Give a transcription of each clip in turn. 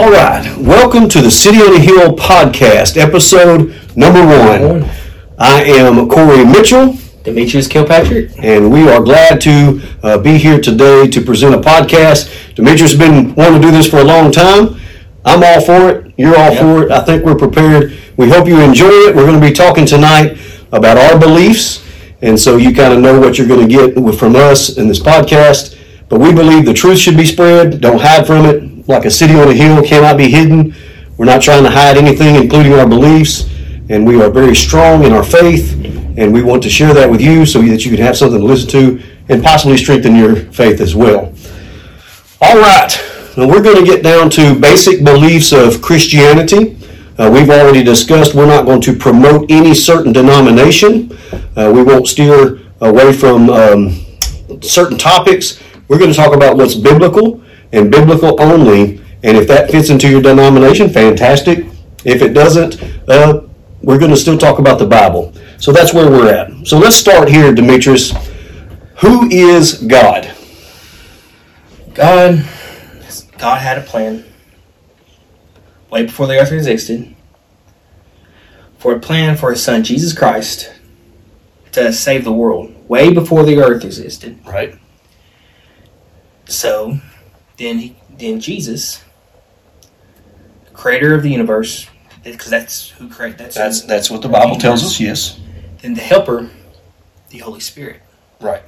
All right, welcome to the City on a Hill podcast, episode number one. I am Corey Mitchell, Demetrius Kilpatrick. and we are glad to uh, be here today to present a podcast. Demetrius has been wanting to do this for a long time. I'm all for it. You're all for it. I think we're prepared. We hope you enjoy it. We're going to be talking tonight about our beliefs, and so you kind of know what you're going to get from us in this podcast. But we believe the truth should be spread. Don't hide from it. Like a city on a hill cannot be hidden. We're not trying to hide anything, including our beliefs. And we are very strong in our faith. And we want to share that with you so that you can have something to listen to and possibly strengthen your faith as well. All right. Now we're going to get down to basic beliefs of Christianity. Uh, we've already discussed we're not going to promote any certain denomination. Uh, we won't steer away from um, certain topics. We're going to talk about what's biblical and biblical only. And if that fits into your denomination, fantastic. If it doesn't, uh, we're going to still talk about the Bible. So that's where we're at. So let's start here, Demetrius. Who is God? God, God had a plan way before the earth existed for a plan for His Son Jesus Christ to save the world way before the earth existed. Right. So, then then Jesus, creator of the universe, because that's who created. That's That's who- that's what the Bible tells us. Yes. Then the Helper, the Holy Spirit. Right.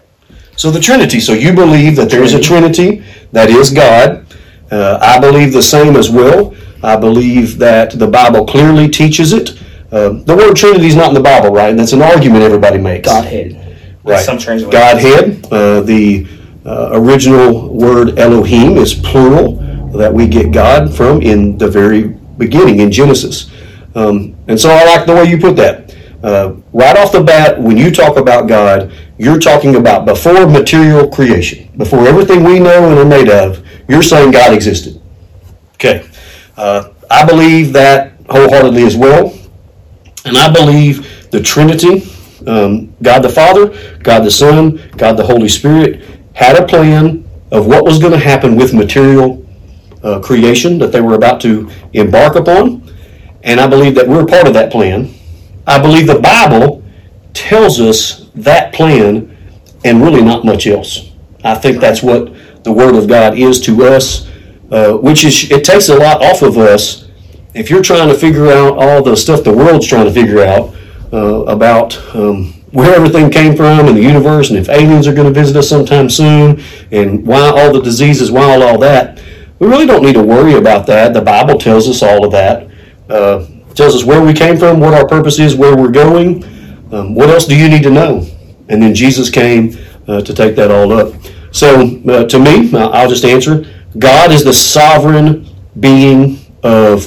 So the Trinity. So you believe that there is a Trinity that is God. Uh, I believe the same as well. I believe that the Bible clearly teaches it. Uh, the word Trinity is not in the Bible, right? That's an argument everybody makes. Godhead. Right. Some translations. Godhead. Uh, the uh, original word Elohim is plural that we get God from in the very beginning in Genesis. Um, and so I like the way you put that. Uh, right off the bat, when you talk about God, you're talking about before material creation, before everything we know and are made of, you're saying God existed. Okay. Uh, I believe that wholeheartedly as well. And I believe the Trinity, um, God the Father, God the Son, God the Holy Spirit, had a plan of what was going to happen with material uh, creation that they were about to embark upon. And I believe that we're part of that plan. I believe the Bible tells us that plan and really not much else. I think that's what the Word of God is to us, uh, which is, it takes a lot off of us if you're trying to figure out all the stuff the world's trying to figure out uh, about um, where everything came from in the universe and if aliens are going to visit us sometime soon and why all the diseases, why all, that, we really don't need to worry about that. The Bible tells us all of that. Uh, tells us where we came from, what our purpose is, where we're going. Um, what else do you need to know? And then Jesus came uh, to take that all up. So uh, to me, I'll just answer God is the sovereign being of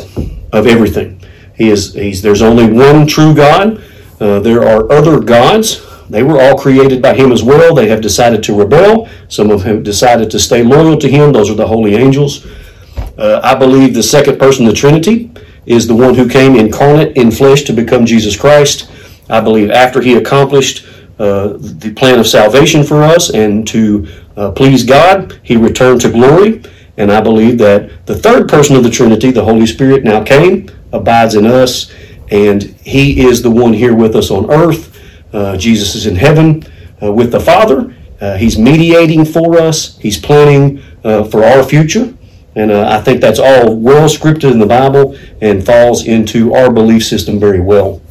of everything. He is. He's. There's only one true God. Uh, there are other gods. They were all created by Him as well. They have decided to rebel. Some of them decided to stay loyal to Him. Those are the holy angels. Uh, I believe the second person of the Trinity is the one who came incarnate in flesh to become Jesus Christ. I believe after He accomplished uh, the plan of salvation for us and to uh, please God, He returned to glory. And I believe that the third person of the Trinity, the Holy Spirit, now came, abides in us, and He is the one here with us on earth. Uh, Jesus is in heaven uh, with the Father. Uh, he's mediating for us, He's planning uh, for our future. And uh, I think that's all well scripted in the Bible and falls into our belief system very well.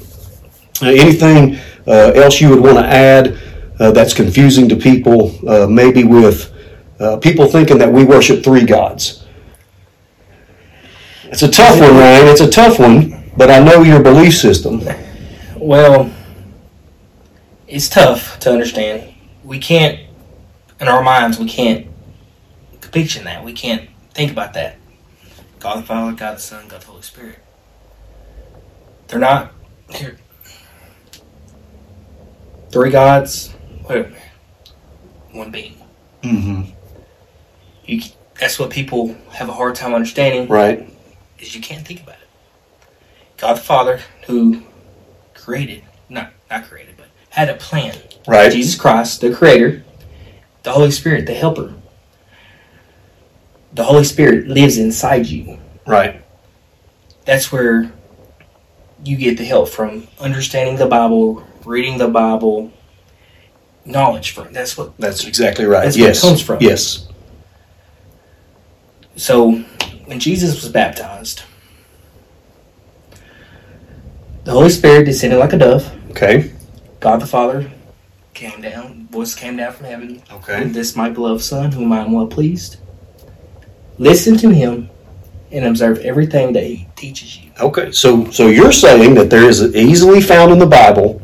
Anything else you would want to add that's confusing to people, maybe with people thinking that we worship three gods? It's a tough one, Ryan. It's a tough one, but I know your belief system. Well, it's tough to understand. We can't, in our minds, we can't picture that. We can't think about that. God the Father, God the Son, God the Holy Spirit. They're not here. Three gods. Minute. One being. Mm-hmm. You, that's what people have a hard time understanding. Right. is you can't think about it. God the Father, who created, not not created, but had a plan. Right. Jesus Christ, the Creator, the Holy Spirit, the Helper. The Holy Spirit lives inside you. Right. That's where you get the help from understanding the Bible, reading the Bible, knowledge from. That's what. That's exactly right. That's where it yes. comes from. Yes. So, when Jesus was baptized, the Holy Spirit descended like a dove. Okay. God the Father came down, voice came down from heaven. Okay. This my beloved Son, whom I am well pleased. Listen to him and observe everything that he teaches you. Okay. So so you're saying that there is easily found in the Bible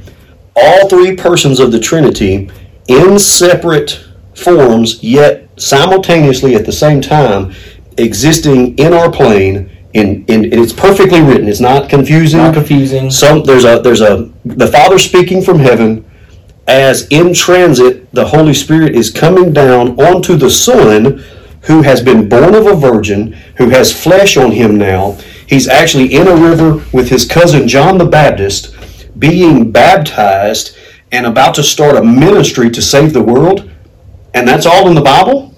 all three persons of the Trinity in separate forms, yet simultaneously at the same time existing in our plane. In, in and it's perfectly written. It's not confusing. Not confusing. Some there's a there's a the Father speaking from heaven as in transit the Holy Spirit is coming down onto the Son who has been born of a virgin, who has flesh on him now. He's actually in a river with his cousin John the Baptist, being baptized and about to start a ministry to save the world. And that's all in the Bible?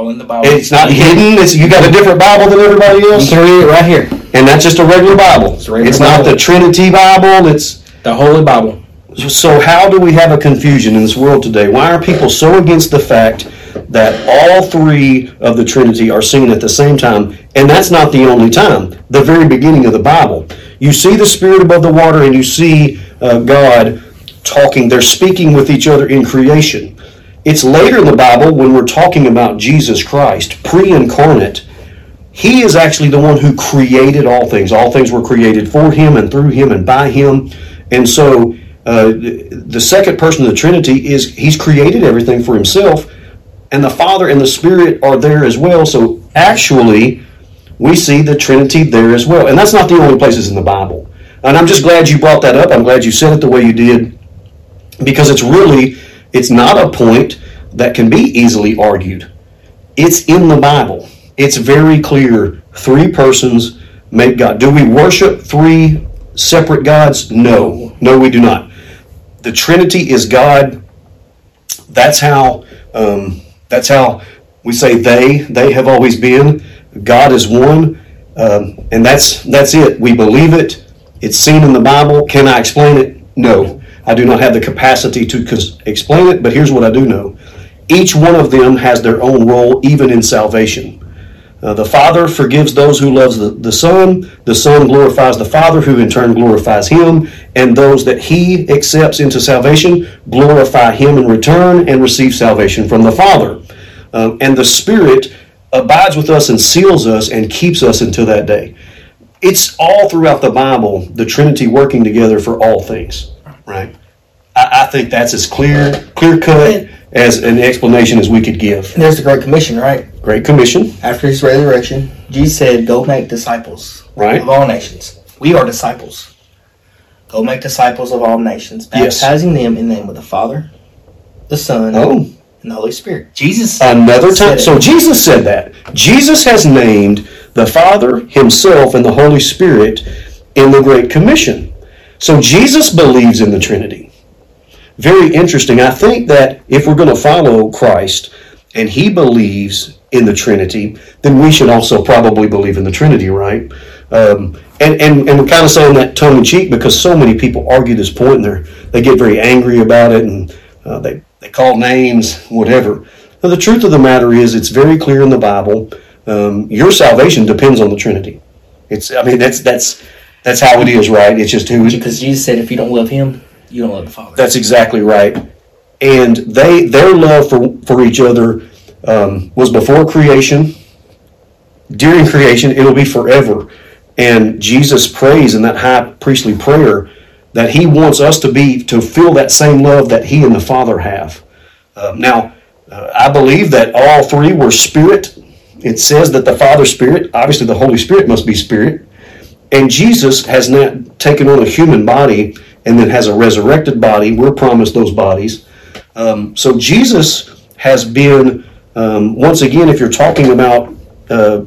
It's all in the Bible. It's not hidden. It's, you got a different Bible than everybody You else? can read it right here. And that's just a regular Bible. It's, regular not Bible. the Trinity Bible. It's The Holy Bible. so how do we have a confusion in this world today? Why are people so against the fact that all three of the Trinity are seen at the same time? And that's not the only time. The very beginning of the Bible. You see the Spirit above the water and you see uh, God talking. They're speaking with each other in creation. It's later in the Bible when we're talking about Jesus Christ, pre incarnate. He is actually the one who created all things. All things were created for him and through him and by him. And so uh, the second person of the Trinity is he's created everything for himself, and the Father and the Spirit are there as well. So actually, we see the Trinity there as well. And that's not the only places in the Bible. And I'm just glad you brought that up. I'm glad you said it the way you did because it's really it's not a point that can be easily argued. It's in the Bible. It's very clear. Three persons make God. Do we worship three separate gods? No. No, we do not. The Trinity is God. That's how um, that's how we say they. They have always been. God is one, um, and that's that's it. We believe it. It's seen in the Bible. Can I explain it? No. I do not have the capacity to cons- explain it, but here's what I do know. Each one of them has their own role, even in salvation. Uh, the Father forgives those who loves the, the Son. The Son glorifies the Father, who in turn glorifies Him. And those that He accepts into salvation glorify Him in return and receive salvation from the Father. Uh, and the Spirit abides with us and seals us and keeps us until that day. It's all throughout the Bible, the Trinity working together for all things, right? I, I think that's as clear, clear cut as an explanation as we could give. And there's the Great Commission, right? Great Commission, After his resurrection, Jesus said, Go make disciples right? of all nations. We are disciples. Go make disciples of all nations, Yes. baptizing them in the name of the Father, the Son, Oh, and the Holy Spirit. Jesus another time. said So. Jesus said that. Jesus has named the Father, Himself, and the Holy Spirit in the Great Commission. So Jesus believes in the Trinity. Very interesting. I think that if we're going to follow Christ and He believes in the Trinity, then we should also probably believe in the Trinity, right? Um, and, and, and we're kind of saying that tongue in cheek because so many people argue this point and they get very angry about it and uh, they, they call names, whatever. Now, the truth of the matter is, it's very clear in the Bible. Um, your salvation depends on the Trinity. It's, I mean, that's that's that's how it is, right? It's just who. because Jesus said, If you don't love him, you don't love the Father. That's exactly right. And they their love for for each other um, was before creation. During creation, it'll be forever. And Jesus prays in that high priestly prayer that He wants us to be to feel that same love that He and the Father have. Um, now, uh, I believe that all three were spirit. It says that the Father Spirit, obviously the Holy Spirit must be spirit. And Jesus has not taken on a human body and then has a resurrected body. We're promised those bodies. Um, so Jesus has been, um, once again, if you're talking about uh,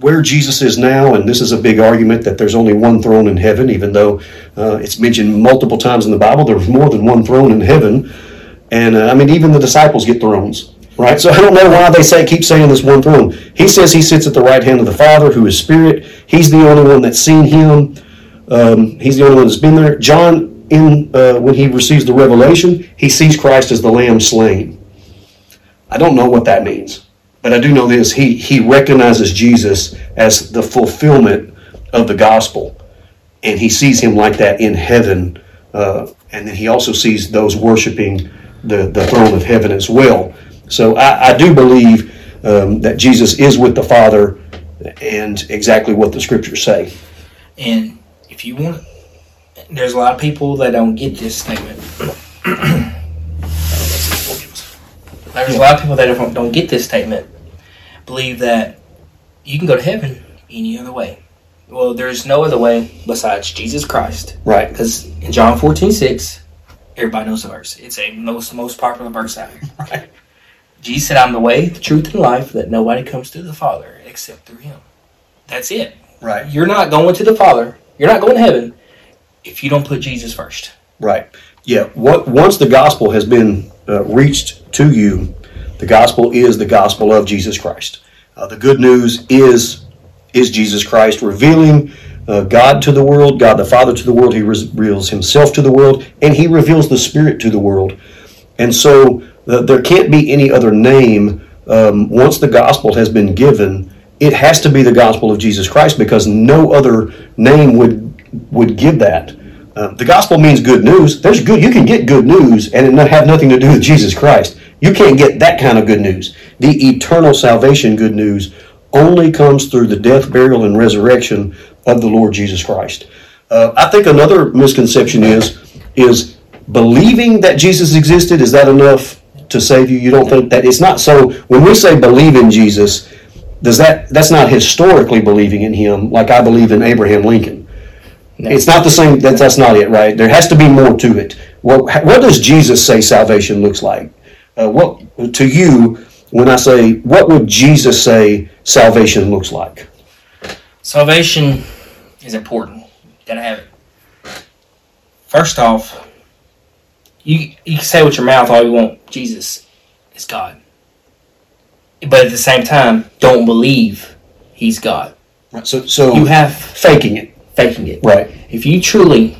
where Jesus is now, and this is a big argument that there's only one throne in heaven, even though uh, it's mentioned multiple times in the Bible, there's more than one throne in heaven. And uh, I mean, even the disciples get thrones. Right? So I don't know why they say keep saying this one throne. He says he sits at the right hand of the Father, who is Spirit. He's the only one that's seen him. Um, he's the only one that's been there. John, in uh, when he receives the revelation, he sees Christ as the Lamb slain. I don't know what that means, but I do know this: he he recognizes Jesus as the fulfillment of the gospel, and he sees him like that in heaven, uh, and then he also sees those worshiping the the throne of heaven as well. So I, I do believe um, that Jesus is with the Father, and exactly what the scriptures say. And if you want, there's a lot of people that don't get this statement. there's a lot of people that don't, don't get this statement. Believe that you can go to heaven any other way. Well, there's no other way besides Jesus Christ. Right. Because in John 14, 6, everybody knows the verse. It's a most most popular verse out here. Right. Jesus said, I'm the way, the truth, and life, that nobody comes to the Father except through him. That's it. Right. You're not going to the Father. You're not going to heaven if you don't put Jesus first. Right. Yeah. What once the gospel has been uh, reached to you, the gospel is the gospel of Jesus Christ. Uh, the good news is is Jesus Christ revealing uh, God to the world, God the Father to the world. He reveals Himself to the world, and He reveals the Spirit to the world. And so there can't be any other name um, once the gospel has been given. It has to be the gospel of Jesus Christ because no other name would would give that. Uh, the gospel means good news. There's good. You can get good news and it not have nothing to do with Jesus Christ. You can't get that kind of good news. The eternal salvation good news only comes through the death, burial, and resurrection of the Lord Jesus Christ. Uh, I think another misconception is is believing that Jesus existed. Is that enough to save you? You don't think that it's not. So when we say believe in Jesus, does that that's not historically believing in Him like I believe in Abraham Lincoln. No. It's not the same. That, that's not it, right? There has to be more to it. What, what does Jesus say salvation looks like? Uh, what to you when I say what would Jesus say salvation looks like? Salvation is important. Gotta have it. First off, you you can say with your mouth all you want. Jesus is God, but at the same time, don't believe He's God. Right. So so you have faking it faking it. Right. If you truly,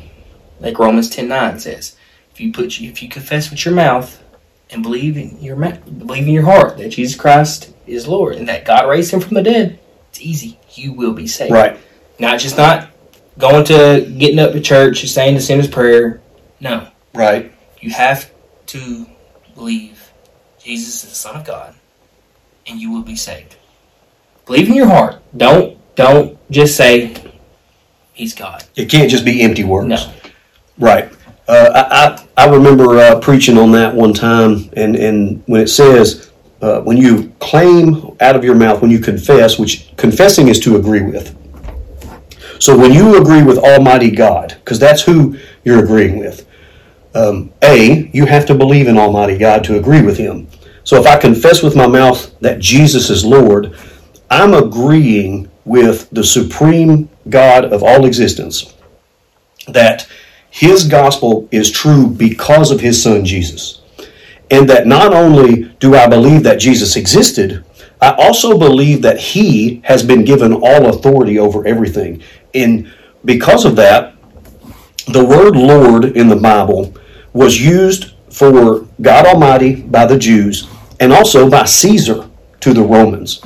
like Romans ten nine says, if you put if you confess with your mouth and believe in your believe in your heart that Jesus Christ is Lord and that God raised him from the dead, it's easy. You will be saved. Right. Not just not going to getting up to church and saying the sinner's prayer. No. Right. You have to believe Jesus is the Son of God, and you will be saved. Believe in your heart. Don't don't just say he's God. It can't just be empty words. No. Right. Uh, I, I remember uh, preaching on that one time, and, and when it says, uh, when you claim out of your mouth, when you confess, which confessing is to agree with. So when you agree with Almighty God, because that's who you're agreeing with, um, A, you have to believe in Almighty God to agree with Him. So if I confess with my mouth that Jesus is Lord, I'm agreeing with the supreme God of all existence that his gospel is true because of his son Jesus. And that not only do I believe that Jesus existed, I also believe that he has been given all authority over everything. And because of that, the word Lord in the Bible was used for God Almighty by the Jews and also by Caesar to the Romans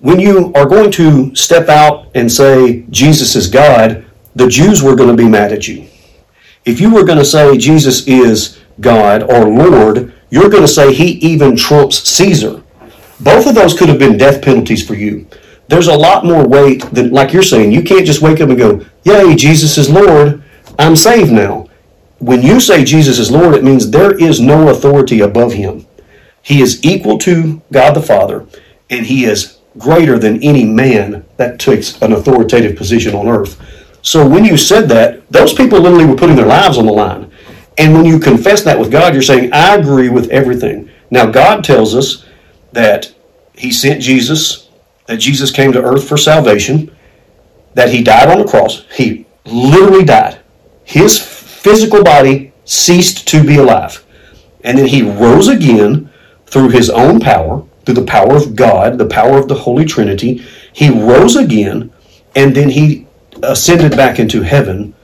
when you are going to step out and say Jesus is God, the Jews were going to be mad at you. If you were going to say Jesus is God or Lord, you're going to say he even trumps Caesar. Both of those could have been death penalties for you. There's a lot more weight than, like you're saying, you can't just wake up and go, Yay, Jesus is Lord, I'm saved now. When you say Jesus is Lord, it means there is no authority above him. He is equal to God the Father, and he is greater than any man that takes an authoritative position on earth. So when you said that, those people literally were putting their lives on the line. And when you confess that with God, you're saying, I agree with everything. Now, God tells us that He sent Jesus, that Jesus came to earth for salvation, that He died on the cross. He literally died. His physical body ceased to be alive. And then He rose again through his own power, through the power of God, the power of the Holy Trinity. He rose again, and then he ascended back into heaven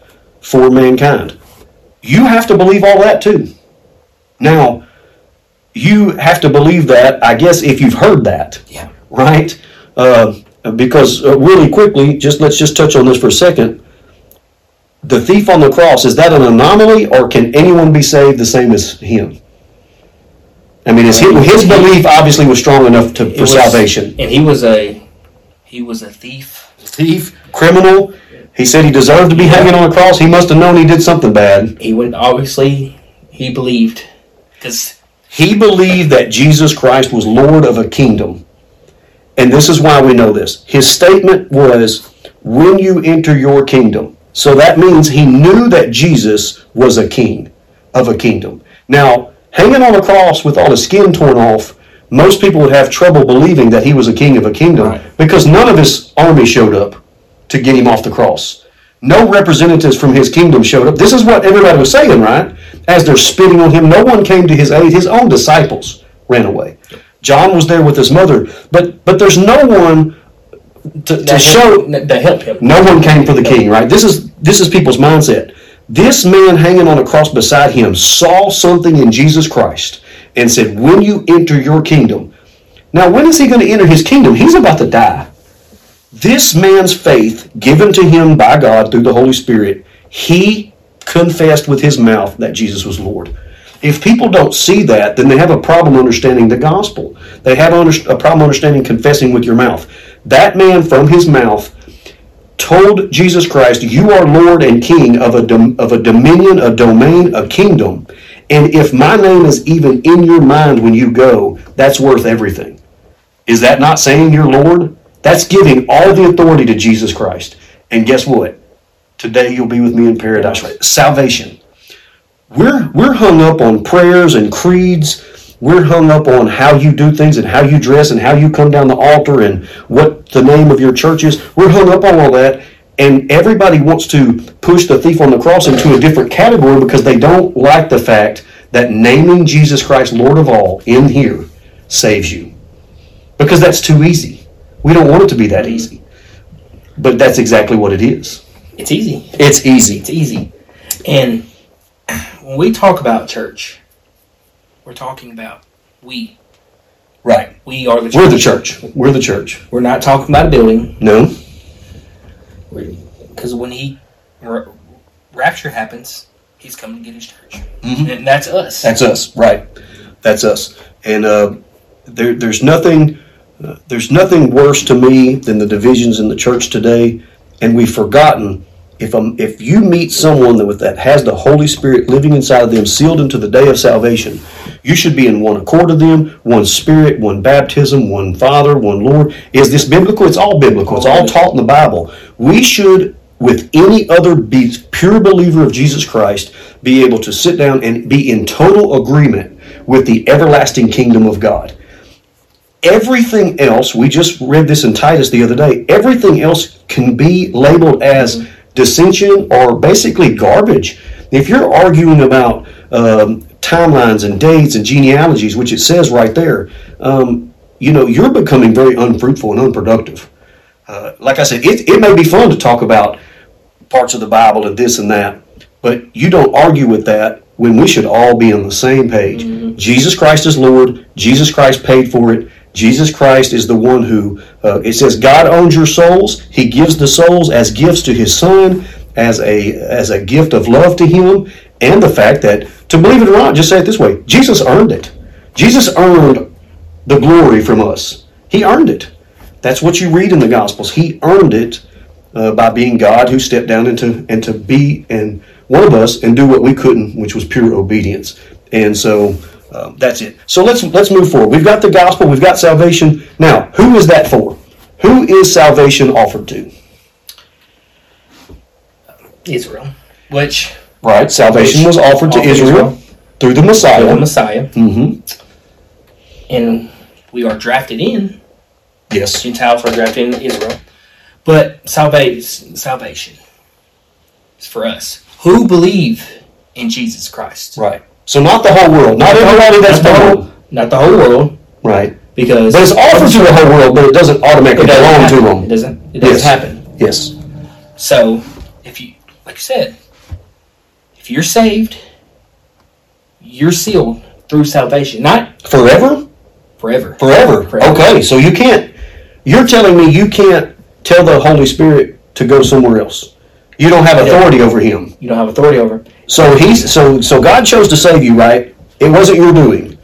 for mankind. You have to believe all that too. Now, you have to believe that, I guess, if you've heard that. Yeah. Right? Uh, because uh, really quickly, just let's just touch on this for a second. The thief on the cross is that an anomaly, or can anyone be saved the same as him? I mean, is he, his belief obviously was strong enough to, for was- salvation. And he was a he was a thief. Thief, criminal. He said he deserved to be hanging on a cross. He must have known he did something bad. He would obviously he believed because He believed that Jesus Christ was Lord of a kingdom. And this is why we know this. His statement was, when you enter your kingdom. So that means he knew that Jesus was a king of a kingdom. Now, hanging on a cross with all his skin torn off, most people would have trouble believing that he was a king of a kingdom Right. because none of his army showed up to get him off the cross. No representatives from his kingdom showed up. This is what everybody was saying, right? As they're spitting on him, no one came to his aid. His own disciples ran away. John was there with his mother, but but there's no one to, to show. to help him. No one came for the king, right? This is this is people's mindset. This man hanging on a cross beside him saw something in Jesus Christ and said, "When you enter your kingdom." Now, when is he going to enter his kingdom? He's about to die. This man's faith, given to him by God through the Holy Spirit, he confessed with his mouth that Jesus was Lord. If people don't see that, then they have a problem understanding the gospel. They have a problem understanding confessing with your mouth. That man from his mouth told Jesus Christ, "You are Lord and King of a dom- of a dominion, a domain, a kingdom, and if my name is even in your mind when you go, that's worth everything." Is that not saying you're Lord? That's giving all the authority to Jesus Christ. And guess what? Today you'll be with me in paradise. Right? Salvation. We're we're hung up on prayers and creeds. We're hung up on how you do things and how you dress and how you come down the altar and what the name of your church is. We're hung up on all that. And everybody wants to push the thief on the cross into a different category because they don't like the fact that naming Jesus Christ Lord of all in here saves you. Because that's too easy. We don't want it to be that mm-hmm. easy. But that's exactly what it is. It's easy. It's easy. It's easy. And when we talk about church, we're talking about we. Right. We are the church. We're the church. We're the church. We're not talking about a building. No? Because when he ra- rapture happens, he's coming to get his church, Mhm. and that's us. That's us. Right. That's us. And uh, there, there's nothing uh, there's nothing worse to me than the divisions in the church today. And we've forgotten if um, if you meet someone that with that has the Holy Spirit living inside of them, sealed into the day of salvation, you should be in one accord of them, one Spirit, one baptism, one Father, one Lord. Is this biblical? It's all biblical. It's all taught in the Bible. We should, with any other be, pure believer of Jesus Christ, be able to sit down and be in total agreement with the everlasting kingdom of God. Everything else, we just read this in Titus the other day, everything else can be labeled as dissension or basically garbage. If you're arguing about um, timelines and dates and genealogies, which it says right there, um, you know, you're becoming very unfruitful and unproductive. Uh, like I said, it, it may be fun to talk about parts of the Bible and this and that, but you don't argue with that when we should all be on the same page. Jesus Christ is Lord. Jesus Christ paid for it. Jesus Christ is the one who, uh, it says, God owns your souls. He gives the souls as gifts to His Son, as a as a gift of love to Him, and the fact that, to believe it or not, just say it this way: Jesus earned it. Jesus earned the glory from us. He earned it. That's what you read in the Gospels. He earned it uh, by being God who stepped down into and to be and one of us and do what we couldn't, which was pure obedience. And so um, that's it. So let's let's move forward. We've got the gospel. We've got salvation. Now, who is that for? Who is salvation offered to? Israel, which Right. Salvation was offered to Israel Israel. through the Messiah. the Messiah, Mm-hmm. and we are drafted in. Yes. Gentiles are drafted in Israel, but salvation, salvation is for us who believe in Jesus Christ. Right. So not the whole world. Not everybody that's Not the born. whole- not the whole world, Right. because But it's offered to the whole world, but it doesn't automatically it doesn't belong happen. to It doesn't. It doesn't Yes. happen. Yes. So, if you, like I said, if you're saved, you're sealed through salvation, not Forever? forever. Forever. Forever. Okay, so you can't, you're telling me you can't tell the Holy Spirit to go somewhere else. You don't have authority over him. You don't have authority over. it. So he's so so God chose to save you, right? It wasn't your doing.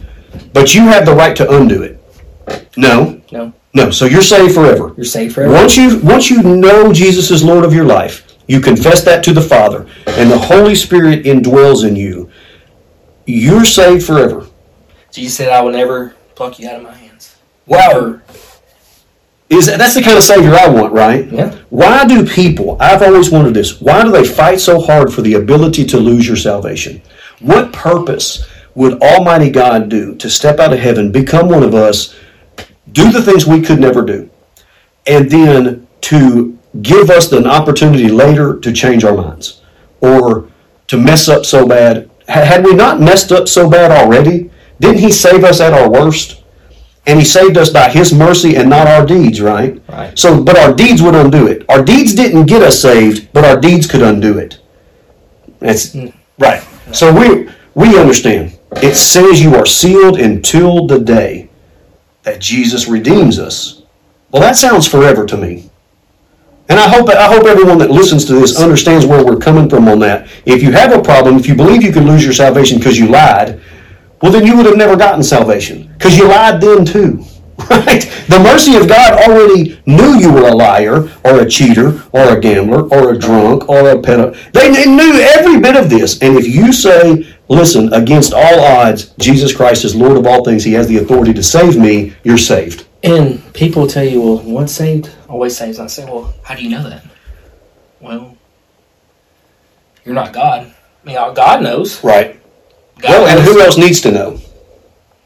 But you have the right to undo it. No. No, No. So you're saved forever. you're saved forever. Once you once you know Jesus is Lord of your life, you confess that to the Father, and the Holy Spirit indwells in you. You're saved forever. Jesus said, "I will never pluck you out of my hands." Wow. Never. Is that, that's the kind of savior I want, right? Yeah. Why do people? I've always wondered this. Why do they fight so hard for the ability to lose your salvation? What purpose would Almighty God do to step out of heaven, become one of us, do the things we could never do, and then to give us an opportunity later to change our minds or to mess up so bad? Had we not messed up so bad already? Didn't He save us at our worst? and he saved us by his mercy and not our deeds, right? Right. So, but our deeds would undo it. Our deeds didn't get us saved, but our deeds could undo it. That's hmm. right. So we we understand. It says you are sealed until the day that Jesus redeems us. Well, that sounds forever to me. And I hope I hope everyone that listens to this understands where we're coming from on that. If you have a problem, if you believe you can lose your salvation because you lied, well, then you would have never gotten salvation because you lied then too. Right? The mercy of God already knew you were a liar or a cheater or a gambler or a drunk or a pedophile. They kn- knew every bit of this. And if you say, listen, against all odds, Jesus Christ is Lord of all things, He has the authority to save me, you're saved. And people tell you, "Well, once saved, always saved." And I say, "Well, how do you know that?" Well, you're not God. I mean, God knows. Right. God Well, and who else needs to know?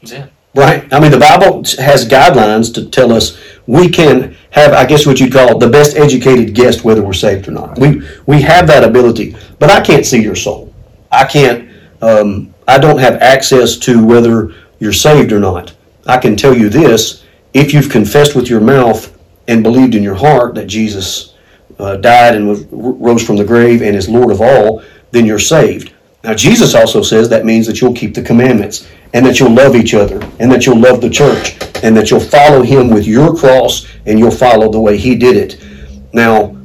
It. Right. I mean, the Bible has guidelines to tell us we can have, I guess, what you'd call the best educated guess whether we're saved or not. We we have that ability, but I can't see your soul. I can't. Um, I don't have access to whether you're saved or not. I can tell you this: if you've confessed with your mouth and believed in your heart that Jesus uh, died and was, rose from the grave and is Lord of all, then you're saved. Now, Jesus also says that means that you'll keep the commandments and that you'll love each other and that you'll love the church and that you'll follow Him with your cross and you'll follow the way He did it. Now,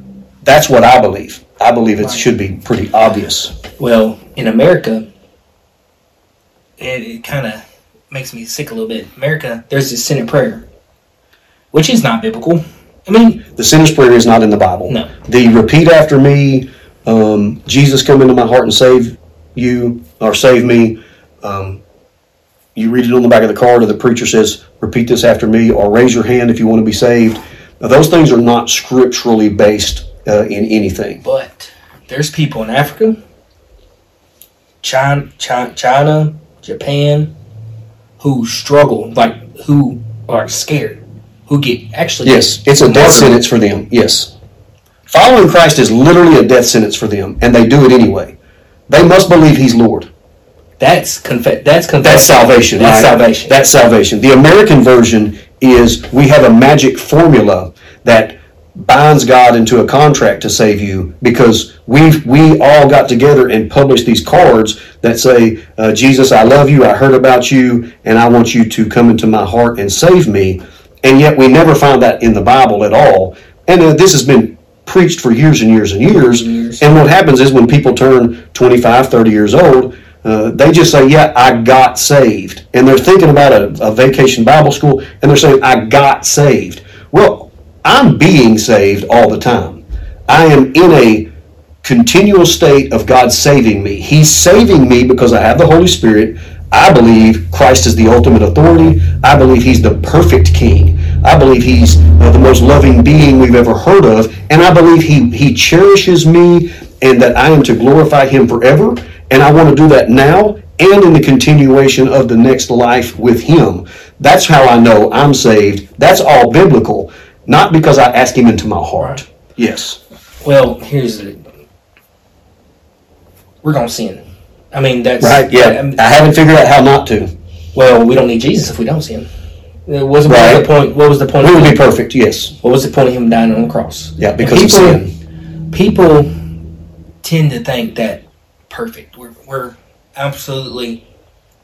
that's what I believe. I believe it should be pretty obvious. Well, in America, it, it kind of makes me sick a little bit. America, there's this sin prayer, which is not biblical. I mean, The sinner's prayer is not in the Bible. No. The repeat after me, um, Jesus come into my heart and save you or save me. Um, you read it on the back of the card, or the preacher says, repeat this after me, or raise your hand if you want to be saved. Now, those things are not scripturally based uh, in anything. but there's people in Africa, China, China, China, Japan, who struggle, like who are scared, who get actually Yes, it's a death murdered. sentence for them. Yes. Following Christ is literally a death sentence for them, and they do it anyway. They must believe He's Lord. That's conf- That's That's salvation. That's right? salvation. That's salvation. The American version is we have a magic formula that binds God into a contract to save you because we've we all got together and published these cards that say, uh, Jesus, I love you, I heard about you, and I want you to come into my heart and save me. And yet we never find that in the Bible at all. And uh, this has been preached for years and years and years. Years. And what happens is when people turn 25, 30 years old, uh, they just say, Yeah, I got saved. And they're thinking about a, a vacation Bible school and they're saying, I got saved. Well, I'm being saved all the time. I am in a continual state of God saving me. He's saving me because I have the Holy Spirit. I believe Christ is the ultimate authority. I believe He's the perfect King. I believe He's uh, the most loving being we've ever heard of. And I believe He, he cherishes me and that I am to glorify Him forever. And I want to do that now and in the continuation of the next life with Him. That's how I know I'm saved. That's all biblical, not because I ask Him into my heart. Yes. Well, here's the. We're gonna sin. I mean, that's Right. Yeah. I I haven't figured out how not to. Well, we don't need Jesus if we don't sin. It wasn't Right. the point. What was the point? We of would be perfect, yes. what was the point of him dying on the cross? Yeah, because of people, sin. People tend to think that perfect. We're we're absolutely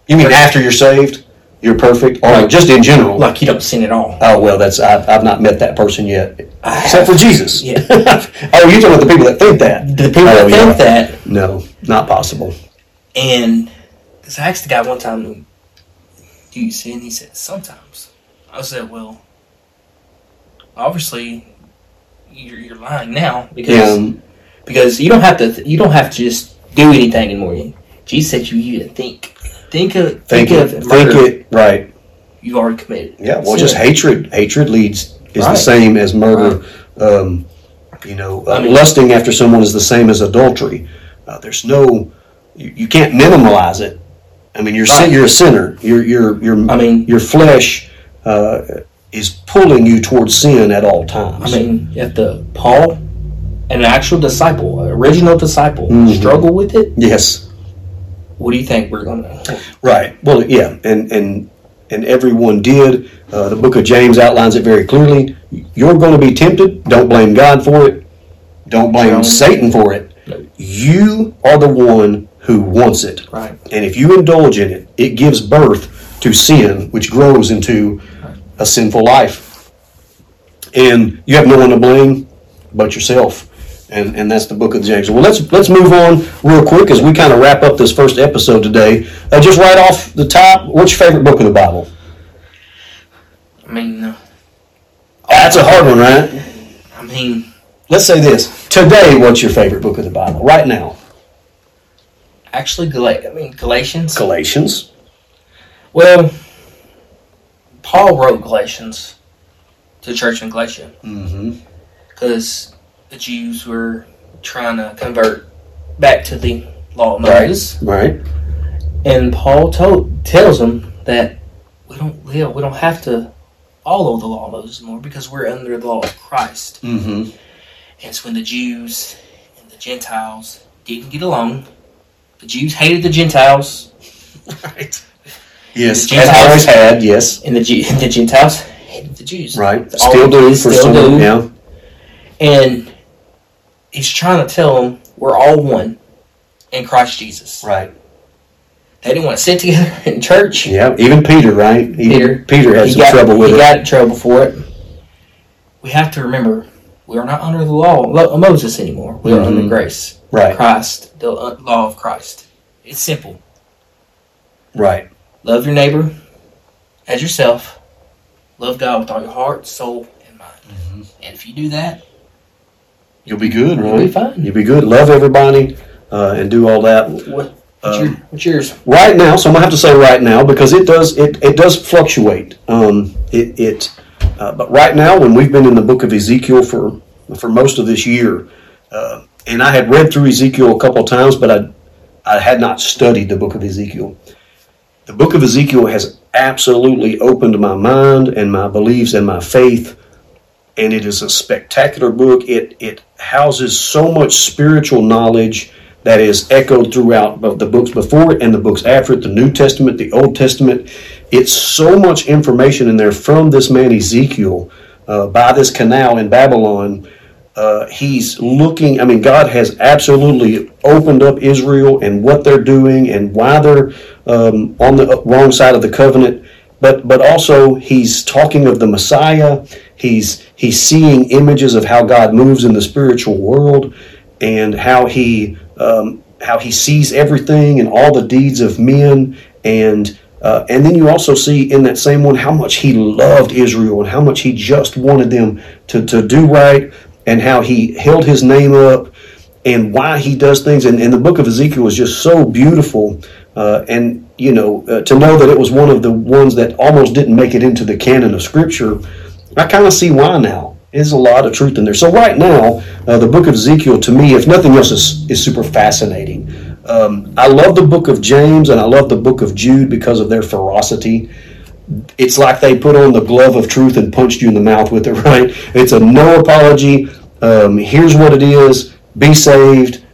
You mean after you're saved, you're perfect, or Right. just in general? like you don't sin at all. Oh well, that's I've, I've not met that person yet, I except for Jesus. Yeah. oh, you're talking about the people that think that? The people Oh, that think yeah. that, No, not possible. And because I asked the guy one time, "Do you sin?" He said, "Sometimes." I said, "Well, obviously, you're, you're lying now because Yeah, because you don't have to you don't have to just do anything anymore. Jesus said you you didn't think think of think think, it, of think murder it, right? you've already committed. Yeah. Well, Sin. just hatred. Hatred leads is the same as murder. Um, you know, uh, I mean- lusting after someone is the same as adultery. Uh, there's no, you, you can't minimalize it. I mean, you're Right. you're a sinner. You're you're you're. I mean- your flesh uh, is pulling you towards sin at all times. I mean, if the Paul, an actual disciple, original disciple, Mhm. struggle with it, yes. what do you think we're gonna? Right. Well, yeah, and and and everyone did. Uh, the Book of James outlines it very clearly. You're going to be tempted. Don't blame God for it. Don't blame Satan for it. You are the one who wants it, Right. and if you indulge in it, it gives birth to sin, which grows into a sinful life. And you have no one to blame but yourself. And, and that's the book of James. Well, let's let's move on real quick as we kind of wrap up this first episode today. Uh, just right off the top, what's your favorite book of the Bible? I mean, uh, That's a hard one, right? I mean, Let's say this today. What's your favorite book of the Bible right now? Actually, Gal- I mean Galatians. Galatians. Well, Paul wrote Galatians to the church in Galatia Mm-hmm. because the Jews were trying to convert back to the law of. Moses, Right. right. and Paul told tells them that we don't don't, we don't have to follow the law of Moses anymore because we're under the law of Christ. Mm-hmm. And it's when the Jews and the Gentiles didn't get along. The Jews hated the Gentiles, Right. Yes. The As Gentiles- always had. Yes. and the, Ju- the Gentiles hated the Jews. Right. All Still do for still some. do. Yeah. And he's trying to tell them we're all one in Christ Jesus. Right. They didn't want to sit together in church. Yeah. Even Peter. Right. Even Peter. Peter had some got, trouble with he it. He got in trouble for it. We have to remember we are not under the law of Moses anymore. We are Mhm. under grace. Right. Christ, the uh, law of Christ. It's simple. Right. Love your neighbor as yourself. Love God with all your heart, soul, and mind. Mm-hmm. And if you do that, You'll be good, right? You'll be fine. You'll be good. Love everybody uh, and do all that. what, what's, Um, your, what's yours? Right now, so I'm gonna have to say right now because it does it, it does fluctuate. Um, it it uh, but right now, when we've been in the book of Ezekiel for for most of this year, uh, and I had read through Ezekiel a couple times, but I I had not studied the book of Ezekiel. The book of Ezekiel has absolutely opened my mind and my beliefs and my faith and it is a spectacular book. It it houses so much spiritual knowledge that is echoed throughout the books before it and the books after it, the New Testament, the Old Testament. It's so much information in there from this man Ezekiel uh, by this canal in Babylon. Uh, he's looking. I mean, God has absolutely opened up Israel and what they're doing and why they're um, on the wrong side of the covenant but but also he's talking of the Messiah. He's he's seeing images of how God moves in the spiritual world and how he um, how he sees everything and all the deeds of men and uh, and then you also see in that same one how much he loved Israel and how much he just wanted them to, to do right and how he held his name up and why he does things. And, and the book of Ezekiel is just so beautiful. Uh, and, you know, uh, to know that it was one of the ones that almost didn't make it into the canon of Scripture, I kind of see why now. There's a lot of truth in there. So, right now, uh, the book of Ezekiel, to me, if nothing else, is, is super fascinating. Um, I love the book of James and I love the book of Jude because of their ferocity it's like they put on the glove of truth and punched you in the mouth with it, right? It's a no apology. Um, here's what it is be saved.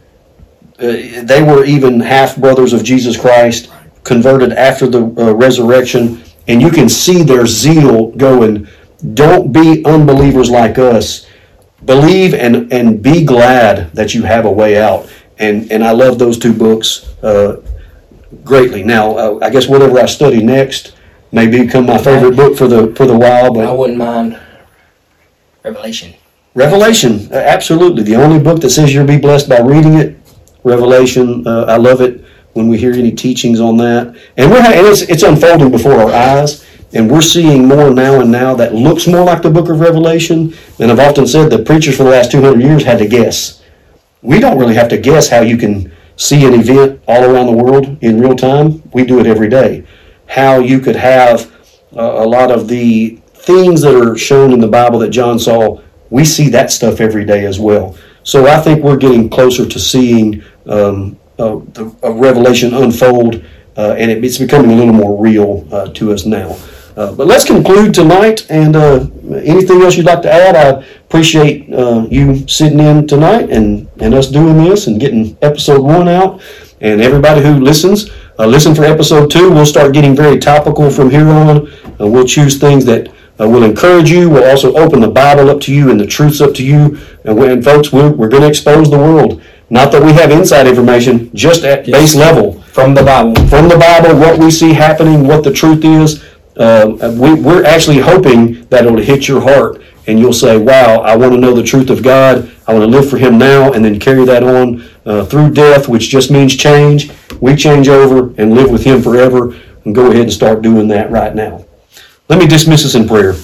Uh, they were even half brothers of Jesus Christ. converted after the uh, resurrection, and you can see their zeal going. Don't be unbelievers like us. Believe and, and be glad that you have a way out. And, and I love those two books uh, greatly. Now, uh, I guess whatever I study next may become my favorite book for the for the while. But I wouldn't mind Revelation. Revelation, uh, absolutely. The only book that says you'll be blessed by reading it, Revelation. Uh, I love it when we hear any teachings on that, and we're and it's it's unfolding before our eyes, and we're seeing more now and now that looks more like the book of Revelation. And I've often said the preachers for the last two hundred years had to guess. We don't really have to guess how you can see an event all around the world in real time. We do it every day. How you could have uh, a lot of the things that are shown in the Bible that John saw, we see that stuff every day as well. So I think we're getting closer to seeing um, revelation unfold, uh, and it, it's becoming a little more real uh, to us now. Uh, but let's conclude tonight. And uh, anything else you'd like to add? I appreciate uh, you sitting in tonight and, and us doing this and getting episode one out. And everybody who listens, uh, listen for episode two. We'll start getting very topical from here on. Uh, we'll choose things that uh, will encourage you. We'll also open the Bible up to you and the truths up to you. And when, folks, we're, we're going to expose the world. Not that we have inside information, just at base level. From the Bible. From the Bible, what we see happening, what the truth is. Uh, we, we're actually hoping that it'll hit your heart and you'll say, wow, I want to know the truth of God. I want to live for Him now, and then carry that on uh, through death, which just means change. We change over and live with Him forever, and go ahead and start doing that right now. Let me dismiss us in prayer.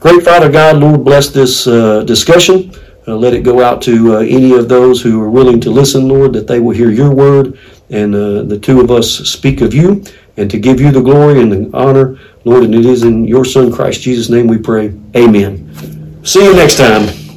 Great Father God, Lord, bless this uh, discussion. Uh, let it go out to uh, any of those who are willing to listen, Lord, that they will hear your word, and uh, the two of us speak of you, and to give you the glory and the honor, Lord, and it is in your Son, Christ Jesus' name we pray. Amen. See you next time.